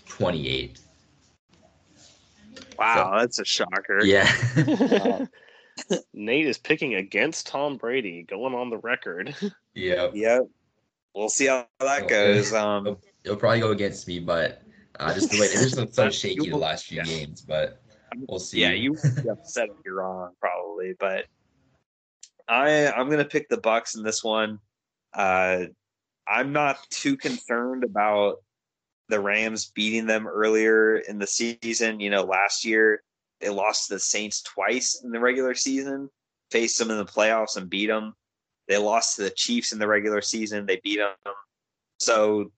28. Wow, so, that's a shocker. Yeah. Nate is picking against Tom Brady, going on the record. Yeah. Yep. We'll see how that goes. Um, it'll, probably go against me, but uh, just the way it's just so shaky the last few yeah. games. But we'll see. Yeah, you upset if you're wrong, probably. But I I'm gonna pick the Bucks in this one. Uh, I'm not too concerned about the Rams beating them earlier in the season. You know, last year they lost to the Saints twice in the regular season, faced them in the playoffs and beat them. They lost to the Chiefs in the regular season. They beat them. So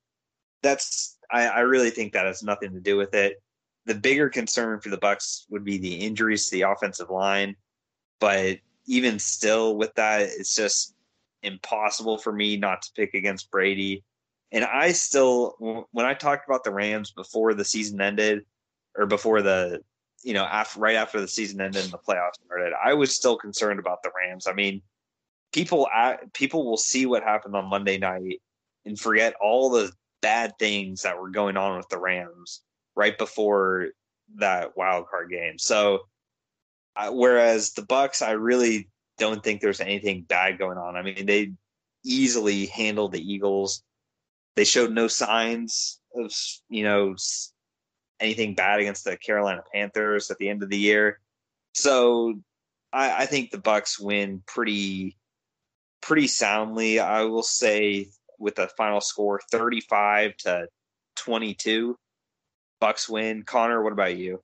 that's I, I really think that has nothing to do with it. The bigger concern for the Bucks would be the injuries to the offensive line. But even still with that, it's just impossible for me not to pick against Brady. And I still, when I talked about the Rams before the season ended, or before the, you know, after right after the season ended and the playoffs started, I was still concerned about the Rams. I mean, people, people will see what happened on Monday night and forget all the bad things that were going on with the Rams right before that wild card game. So, whereas the Bucks, I really don't think there's anything bad going on. I mean, they easily handled the Eagles. They showed no signs of, you know, anything bad against the Carolina Panthers at the end of the year. So I, I think the Bucks win pretty pretty soundly. I will say with a final score 35 to 22. Bucks win. Connor, what about you?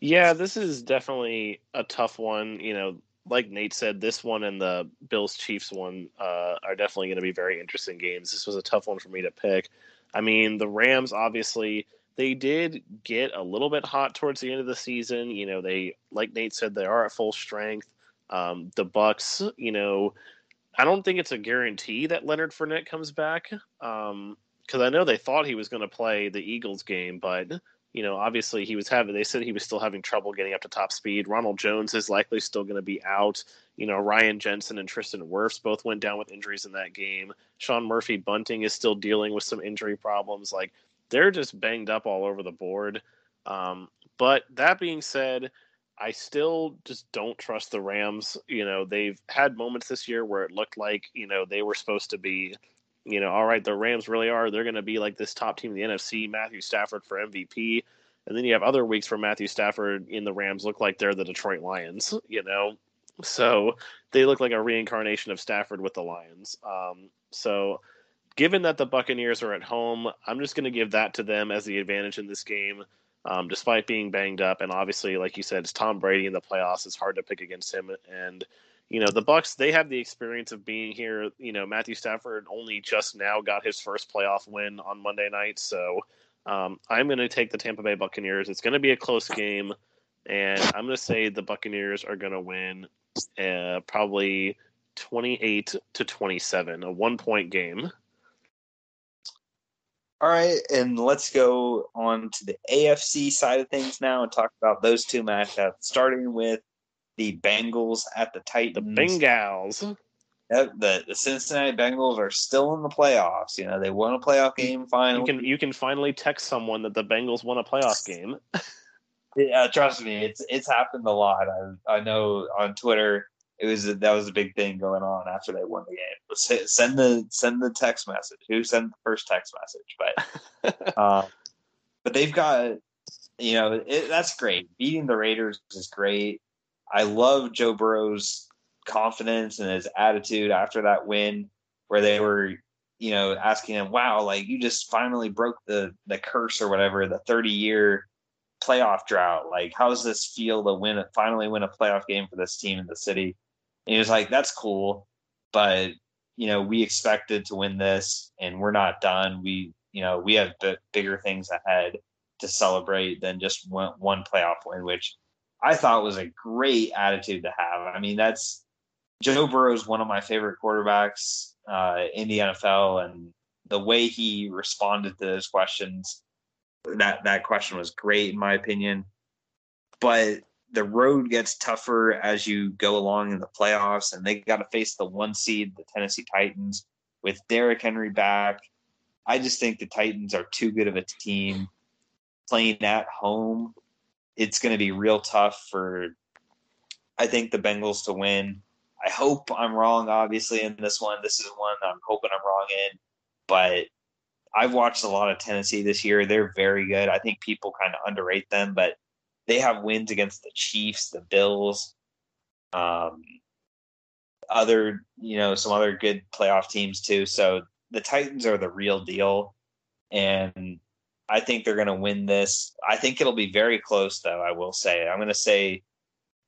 Yeah, this is definitely a tough one. You know, like Nate said, this one and the Bills Chiefs one uh, are definitely going to be very interesting games. This was a tough one for me to pick. I mean, the Rams obviously they did get a little bit hot towards the end of the season. You know, they like Nate said they are at full strength. Um, the Bucks, you know, I don't think it's a guarantee that Leonard Fournette comes back because I know they thought he was going to play the Eagles game, but you know, obviously he was having. They said he was still having trouble getting up to top speed. Ronald Jones is likely still going to be out. You know, Ryan Jensen and Tristan Wirfs both went down with injuries in that game. Sean Murphy Bunting is still dealing with some injury problems. Like they're just banged up all over the board. Um, but that being said, I still just don't trust the Rams. You know, they've had moments this year where it looked like, you know, they were supposed to be, you know, all right, the Rams really are. They're going to be like this top team in the NFC, Matthew Stafford for MVP. And then you have other weeks where Matthew Stafford in the Rams look like they're the Detroit Lions, you know? So they look like a reincarnation of Stafford with the Lions. Um, so given that the Buccaneers are at home, I'm just going to give that to them as the advantage in this game um, despite being banged up. And obviously, like you said, it's Tom Brady in the playoffs. It's hard to pick against him. And you know the Bucks, they have the experience of being here. You know, Matthew Stafford only just now got his first playoff win on Monday night, so um, I'm going to take the Tampa Bay Buccaneers. It's going to be a close game, and I'm going to say the Buccaneers are going to win uh, probably 28 to 27, a one point game. All right, and let's go on to the AFC side of things now and talk about those two matchups, starting with the Bengals at the Titans. The Bengals. Yep, the, the Cincinnati Bengals are still in the playoffs. You know, they won a playoff game finally. You can you can finally text someone that the Bengals won a playoff game. yeah, trust me, it's it's happened a lot. I I know on Twitter it was a, that was a big thing going on after they won the game. Send the send the text message. Who sent the first text message? But um, but they've got you know it, that's great. Beating the Raiders is great. I love Joe Burrow's confidence and his attitude after that win, where they were you know asking him, "Wow, like you just finally broke the the curse or whatever, the thirty year." playoff drought like how does this feel to win finally win a playoff game for this team in the city and he was like, that's cool, but you know, we expected to win this and we're not done. We, you know, we have b- bigger things ahead to celebrate than just one, one playoff win, which I thought was a great attitude to have. I mean, that's Joe Burrow is one of my favorite quarterbacks uh, in the NFL, and the way he responded to those questions, that that question was great in my opinion. But the road gets tougher as you go along in the playoffs, and they got to face the one seed, the Tennessee Titans, with Derrick Henry back. I just think the Titans are too good of a team playing at home. It's going to be real tough for, I think, the Bengals to win. I hope I'm wrong, obviously, in this one. This is one I'm hoping I'm wrong in, but I've watched a lot of Tennessee this year. They're very good. I think people kind of underrate them, but they have wins against the Chiefs, the Bills, um, other you know some other good playoff teams too. So the Titans are the real deal, and I think they're going to win this. I think it'll be very close, though. I will say I'm going to say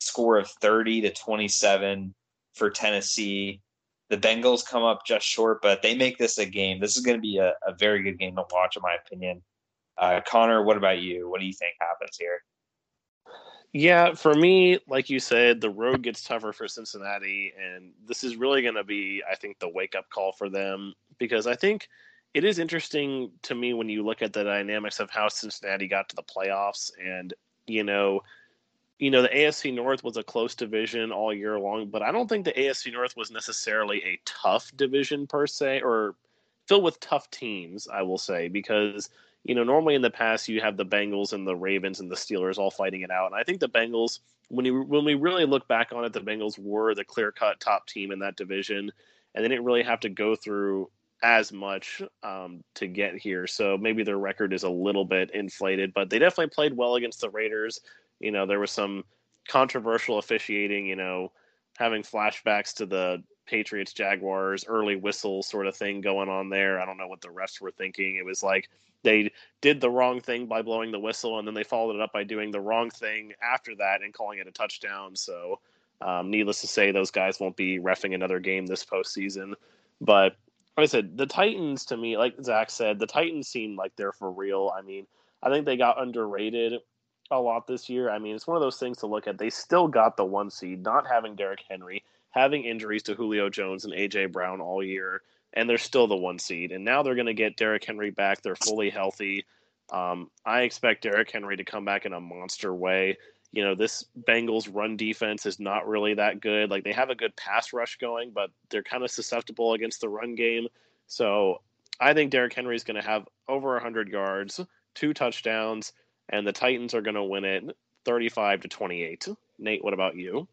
score of 30 to 27 for Tennessee. The Bengals come up just short, but they make this a game. This is going to be a, a very good game to watch, in my opinion. Uh, Connor, what about you? What do you think happens here? Yeah, for me, like you said, the road gets tougher for Cincinnati, and this is really going to be, I think, the wake up call for them because I think it is interesting to me when you look at the dynamics of how Cincinnati got to the playoffs, and you know, you know, the AFC North was a close division all year long, but I don't think the AFC North was necessarily a tough division per se, or filled with tough teams. I will say because you know, normally in the past you have the Bengals and the Ravens and the Steelers all fighting it out, and I think the Bengals, when you when we really look back on it, the Bengals were the clear cut top team in that division, and they didn't really have to go through as much um, to get here. So maybe their record is a little bit inflated, but they definitely played well against the Raiders. You know, there was some controversial officiating. You know, having flashbacks to the Patriots Jaguars early whistle sort of thing going on there. I don't know what the refs were thinking. It was like they did the wrong thing by blowing the whistle, and then they followed it up by doing the wrong thing after that and calling it a touchdown. So, um, needless to say, those guys won't be refing another game this postseason. But like I said, the Titans to me, like Zach said, the Titans seem like they're for real. I mean, I think they got underrated a lot this year. I mean, it's one of those things to look at. They still got the one seed, not having Derrick Henry, having injuries to Julio Jones and AJ Brown all year and they're still the one seed. And now they're going to get Derrick Henry back. They're fully healthy. Um, I expect Derrick Henry to come back in a monster way. You know, this Bengals run defense is not really that good. Like they have a good pass rush going, but they're kind of susceptible against the run game. So I think Derrick Henry is going to have over 100 yards, two touchdowns, and the Titans are going to win it 35 to 28. Nate, what about you?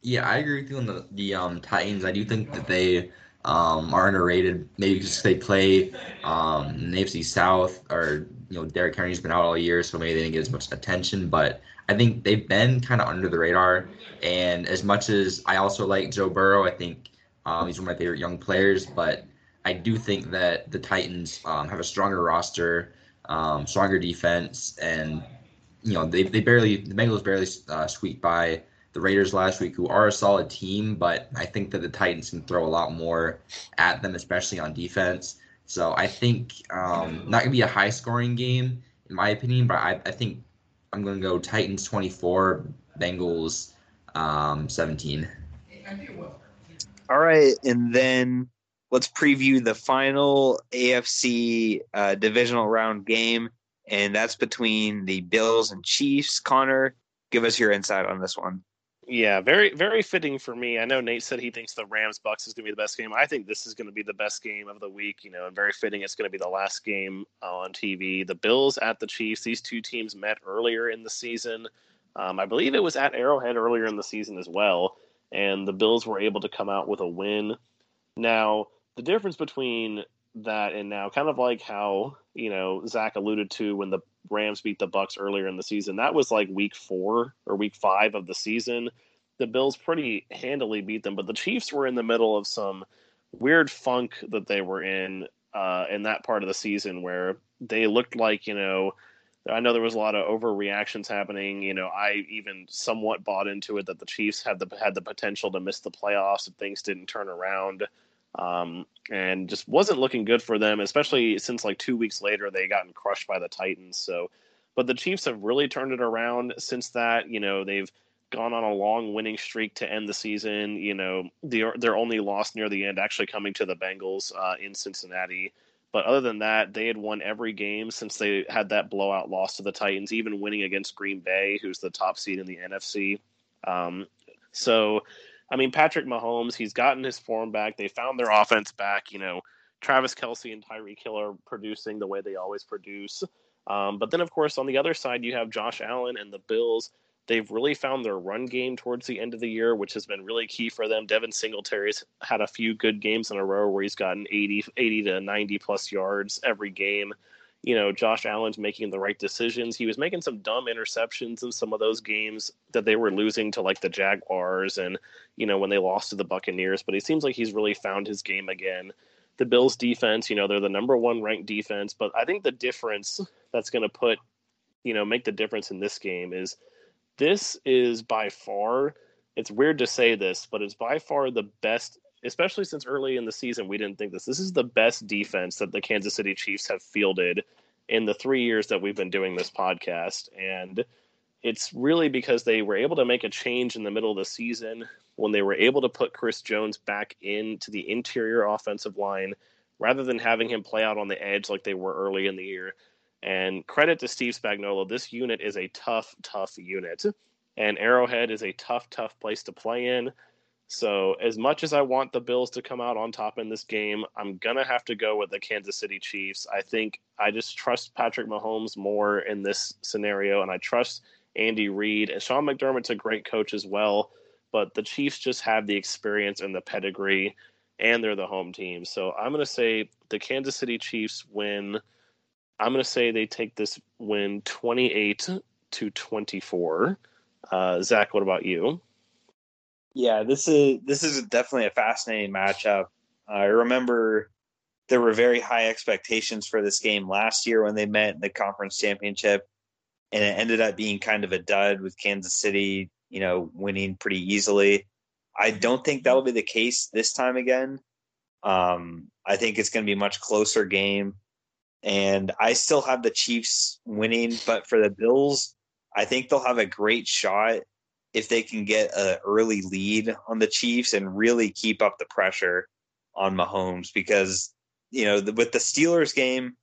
Yeah, I agree with you on the the um, Titans. I do think that they um, are underrated. Maybe because they play um, AFC South, or you know, Derrick Henry's been out all year, so maybe they didn't get as much attention. But I think they've been kind of under the radar. And as much as I also like Joe Burrow, I think um, he's one of my favorite young players. But I do think that the Titans um, have a stronger roster, um, stronger defense, and you know they, they barely the Bengals barely uh, squeaked by the Raiders last week, who are a solid team, but I think that the Titans can throw a lot more at them, especially on defense. So I think um, not gonna be a high scoring game in my opinion, but I, I think I'm gonna go Titans 24, Bengals um, 17. All right, and then let's preview the final AFC uh, divisional round game, and that's between the Bills and Chiefs. Connor, give us your insight on this one. Yeah, very very fitting for me. I know Nate said he thinks the Rams Bucks is going to be the best game. I think this is going to be the best game of the week. You know, and very fitting. It's going to be the last game on TV. The Bills at the Chiefs. These two teams met earlier in the season. Um, I believe it was at Arrowhead earlier in the season as well, and the Bills were able to come out with a win. Now, the difference between that and now, kind of like how you know Zach alluded to when the Rams beat the Bucks earlier in the season. That was like week four or week five of the season. The Bills pretty handily beat them, but the Chiefs were in the middle of some weird funk that they were in uh, in that part of the season where they looked like you know. I know there was a lot of overreactions happening. You know, I even somewhat bought into it that the Chiefs had the had the potential to miss the playoffs if things didn't turn around um, and just wasn't looking good for them, especially since like two weeks later they gotten crushed by the Titans. So, but the Chiefs have really turned it around since that. You know, they've gone on a long winning streak to end the season. You know, their their only loss near the end actually coming to the Bengals uh, in Cincinnati. But other than that, they had won every game since they had that blowout loss to the Titans, even winning against Green Bay, who's the top seed in the NFC. Um, so, I mean, Patrick Mahomes, he's gotten his form back. They found their offense back. You know, Travis Kelce and Tyreek Hill are producing the way they always produce. Um, but then, of course, on the other side, you have Josh Allen and the Bills They've really found their run game towards the end of the year, which has been really key for them. Devin Singletary's had a few good games in a row where he's gotten 80, 80 to 90 plus yards every game. You know, Josh Allen's making the right decisions. He was making some dumb interceptions in some of those games that they were losing to like the Jaguars and, you know, when they lost to the Buccaneers. But it seems like he's really found his game again. The Bills defense, you know, they're the number one ranked defense. But I think the difference that's going to put, you know, make the difference in this game is – this is by far it's weird to say this, but it's by far the best, especially since early in the season we didn't think this. This is the best defense that the Kansas City Chiefs have fielded in the three years that we've been doing this podcast. And it's really because they were able to make a change in the middle of the season when they were able to put Chris Jones back into the interior offensive line rather than having him play out on the edge like they were early in the year. And credit to Steve Spagnuolo, this unit is a tough, tough unit. And Arrowhead is a tough, tough place to play in. So, as much as I want the Bills to come out on top in this game, I'm going to have to go with the Kansas City Chiefs. I think I just trust Patrick Mahomes more in this scenario, and I trust Andy Reid. And Sean McDermott's a great coach as well, but the Chiefs just have the experience and the pedigree, and they're the home team. So, I'm going to say the Kansas City Chiefs win I'm going to say they take this win 28 to 24. Uh, Zach, what about you? Yeah, this is this is definitely a fascinating matchup. I remember there were very high expectations for this game last year when they met in the conference championship, and it ended up being kind of a dud with Kansas City, you know, winning pretty easily. I don't think that'll be the case this time again. Um, I think it's going to be a much closer game and I still have the Chiefs winning. But for the Bills, I think they'll have a great shot if they can get an early lead on the Chiefs and really keep up the pressure on Mahomes because you know the, with the Steelers game,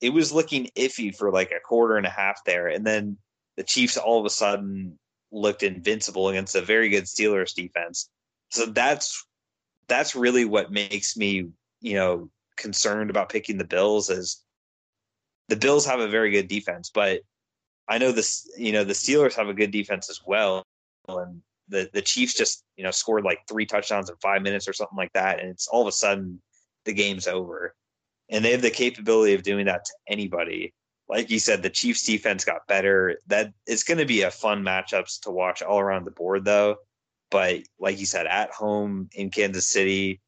it was looking iffy for like a quarter and a half there, and then the Chiefs all of a sudden looked invincible against a very good Steelers defense. So that's that's really what makes me you know concerned about picking the Bills is the Bills have a very good defense, but I know this. You know, the Steelers have a good defense as well, and the the Chiefs just you know scored like three touchdowns in five minutes or something like that, and it's all of a sudden the game's over, and they have the capability of doing that to anybody. Like you said, the Chiefs defense got better. That it's going to be a fun matchups to watch all around the board, though. But like you said, at home in Kansas City,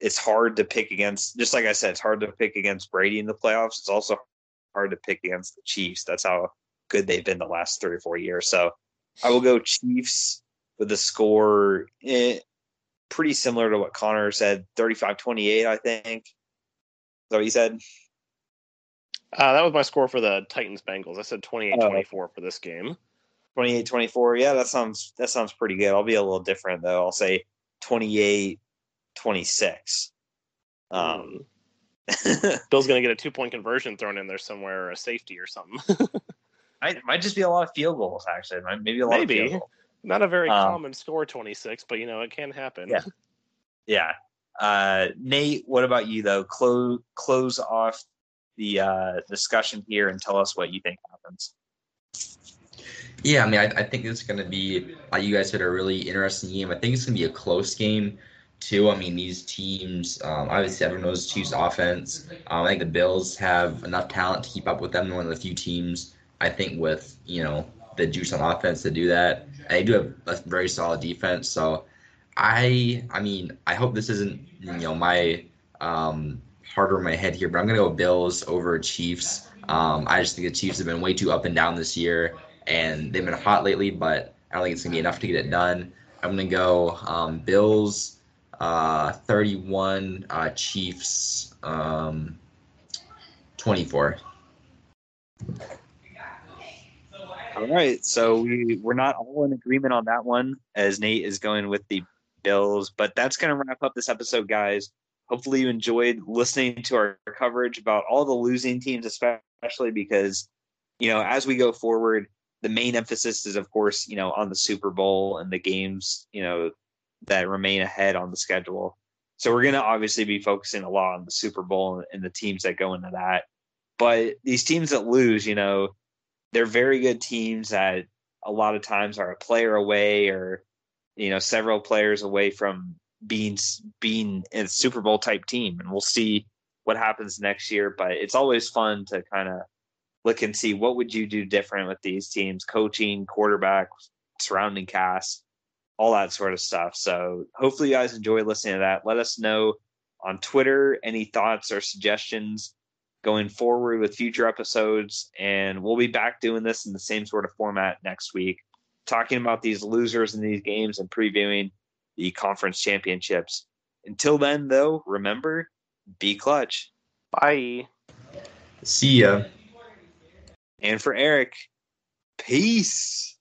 it's hard to pick against. Just like I said, it's hard to pick against Brady in the playoffs. It's also hard to pick against the Chiefs. That's how good they've been the last three or four years. So I will go Chiefs with the score eh, pretty similar to what Connor said 35 28, I think. Is that what you said? Uh, that was my score for the Titans Bengals. I said 28 24 for this game. 28 24. Yeah, that sounds that sounds pretty good. I'll be a little different though. I'll say 28 26. Um, Bill's going to get a two point conversion thrown in there somewhere, or a safety or something. I might just be a lot of field goals, actually. Maybe a lot of turnovers. Maybe. Not a very um, common score, 26, but you know, it can happen. Yeah. Yeah. Uh, Nate, what about you, though? Close, close off the uh, discussion here and tell us what you think happens. Yeah, I mean, I, I think it's going to be, like you guys said, a really interesting game. I think it's going to be a close game too. I mean, these teams, um, obviously, everyone knows Chiefs offense. Um, I think the Bills have enough talent to keep up with them. One of the few teams, I think, with you know the juice on offense to do that. They do have a very solid defense. So, I, I mean, I hope this isn't you know my um, harder in my head here, but I'm gonna go Bills over Chiefs. Um, I just think the Chiefs have been way too up and down this year, and they've been hot lately, but I don't think it's gonna be enough to get it done. I'm gonna go um, Bills uh, 31 uh, Chiefs um, 24. All right, so we we're not all in agreement on that one, as Nate is going with the Bills. But that's going to wrap up this episode, guys. Hopefully, you enjoyed listening to our coverage about all the losing teams, especially because you know as we go forward, the main emphasis is, of course, you know, on the Super Bowl and the games, you know, that remain ahead on the schedule. So we're going to obviously be focusing a lot on the Super Bowl and the teams that go into that. But these teams that lose, you know, they're very good teams that a lot of times are a player away or you know several players away from being being a Super Bowl type team, and we'll see what happens next year. But it's always fun to kind of look and see what would you do different with these teams, coaching, quarterback, surrounding cast, all that sort of stuff. So hopefully you guys enjoy listening to that. Let us know on Twitter any thoughts or suggestions going forward with future episodes. And we'll be back doing this in the same sort of format next week, talking about these losers in these games and previewing the conference championships. Until then, though, remember be clutch. Bye. See ya. And for Eric, peace.